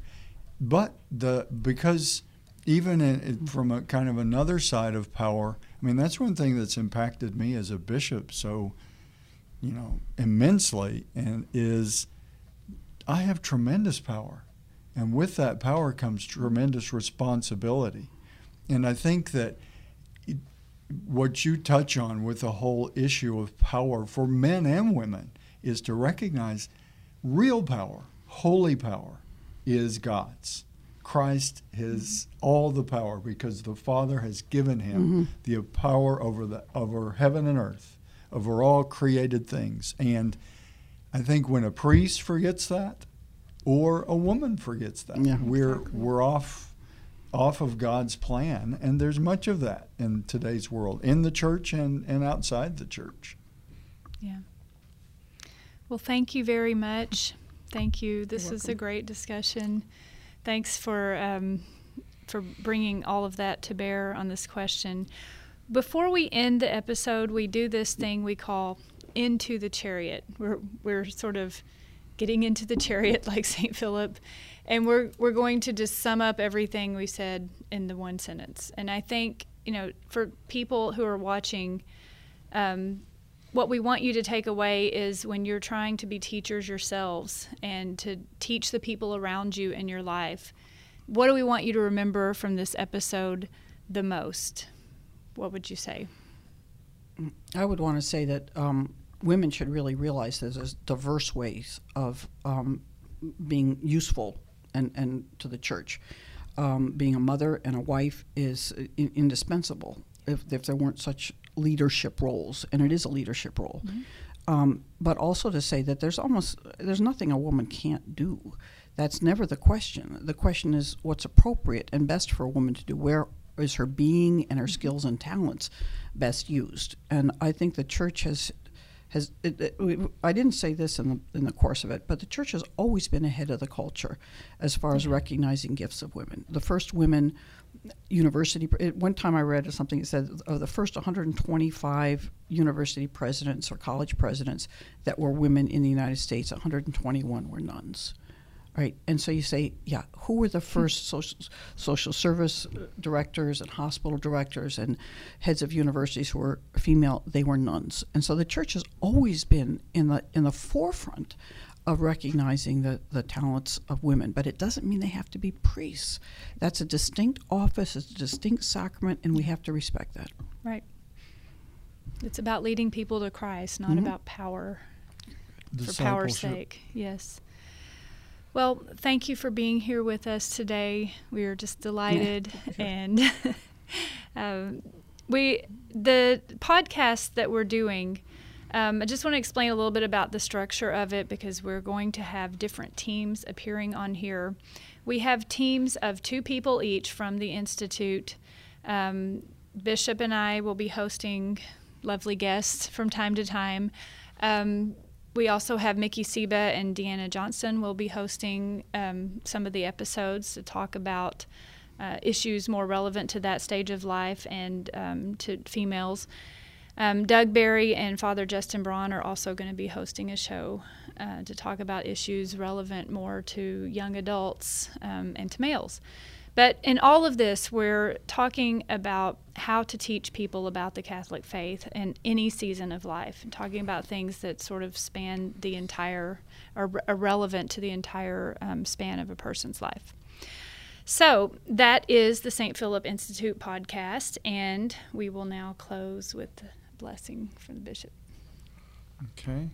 But the because even in, from a kind of another side of power, I mean that's one thing that's impacted me as a bishop so you know immensely and is I have tremendous power. And with that power comes tremendous responsibility. And I think that what you touch on with the whole issue of power for men and women is to recognize real power, holy power, is God's. Christ has all the power because the Father has given him mm-hmm. the power over the over heaven and earth, over all created things. And I think when a priest forgets that, or a woman forgets that, yeah, we're exactly. we're off off of God's plan. And there's much of that in today's world, in the church and, and outside the church. Yeah. Well, thank you very much. Thank you. This is a great discussion. Thanks for um, for bringing all of that to bear on this question. Before we end the episode, we do this thing we call into the chariot. We're we're sort of getting into the chariot like St. Philip and we're we're going to just sum up everything we said in the one sentence. And I think you know for people who are watching, um, what we want you to take away is when you're trying to be teachers yourselves and to teach the people around you in your life. What do we want you to remember from this episode the most? What would you say? I would want to say that um, women should really realize there's diverse ways of um, being useful and, and to the church. Um, being a mother and a wife is in- indispensable if, if there weren't such leadership roles, and it is a leadership role. Mm-hmm. Um, but also to say that there's almost there's nothing a woman can't do. That's never the question. The question is what's appropriate and best for a woman to do. Where is her being and her mm-hmm. skills and talents best used? And I think the church has has it, it, I didn't say this in the in the course of it, but the church has always been ahead of the culture as far as recognizing gifts of women. The first women university. One time I read something that said of the first 125 university presidents or college presidents that were women in the United States, 121 were nuns. Right, and so you say, yeah, who were the first social, social service directors and hospital directors and heads of universities who were female? They were nuns, and so the church has always been in the in the forefront of recognizing the, the talents of women, but it doesn't mean they have to be priests. That's a distinct office, it's a distinct sacrament, and we have to respect that. Right. It's about leading people to Christ, not mm-hmm. about power for power's sake. Yes. Well, thank you for being here with us today. We are just delighted, and um, we the podcast that we're doing um, I just want to explain a little bit about the structure of it because we're going to have different teams appearing on here. We have teams of two people each from the Institute. Um, Bishop and I will be hosting lovely guests from time to time. Um, we also have Mickey Seba and Deanna Johnson will be hosting um, some of the episodes to talk about uh, issues more relevant to that stage of life and um, to females. Um, Doug Barry and Father Justin Braun are also going to be hosting a show uh, to talk about issues relevant more to young adults um, and to males. But in all of this, we're talking about how to teach people about the Catholic faith in any season of life, and talking about things that sort of span the entire, or are relevant to the entire um, span of a person's life. So that is the St. Philip Institute podcast, and we will now close with the blessing from the bishop. Okay.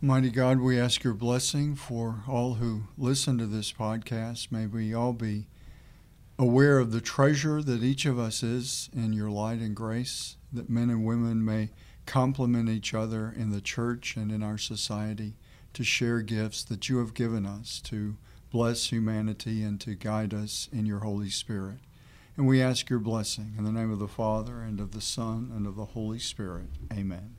Mighty God, we ask your blessing for all who listen to this podcast. May we all be aware of the treasure that each of us is in your light and grace, that men and women may complement each other in the church and in our society to share gifts that you have given us to bless humanity and to guide us in your Holy Spirit. And we ask your blessing in the name of the Father, and of the Son, and of the Holy Spirit. Amen.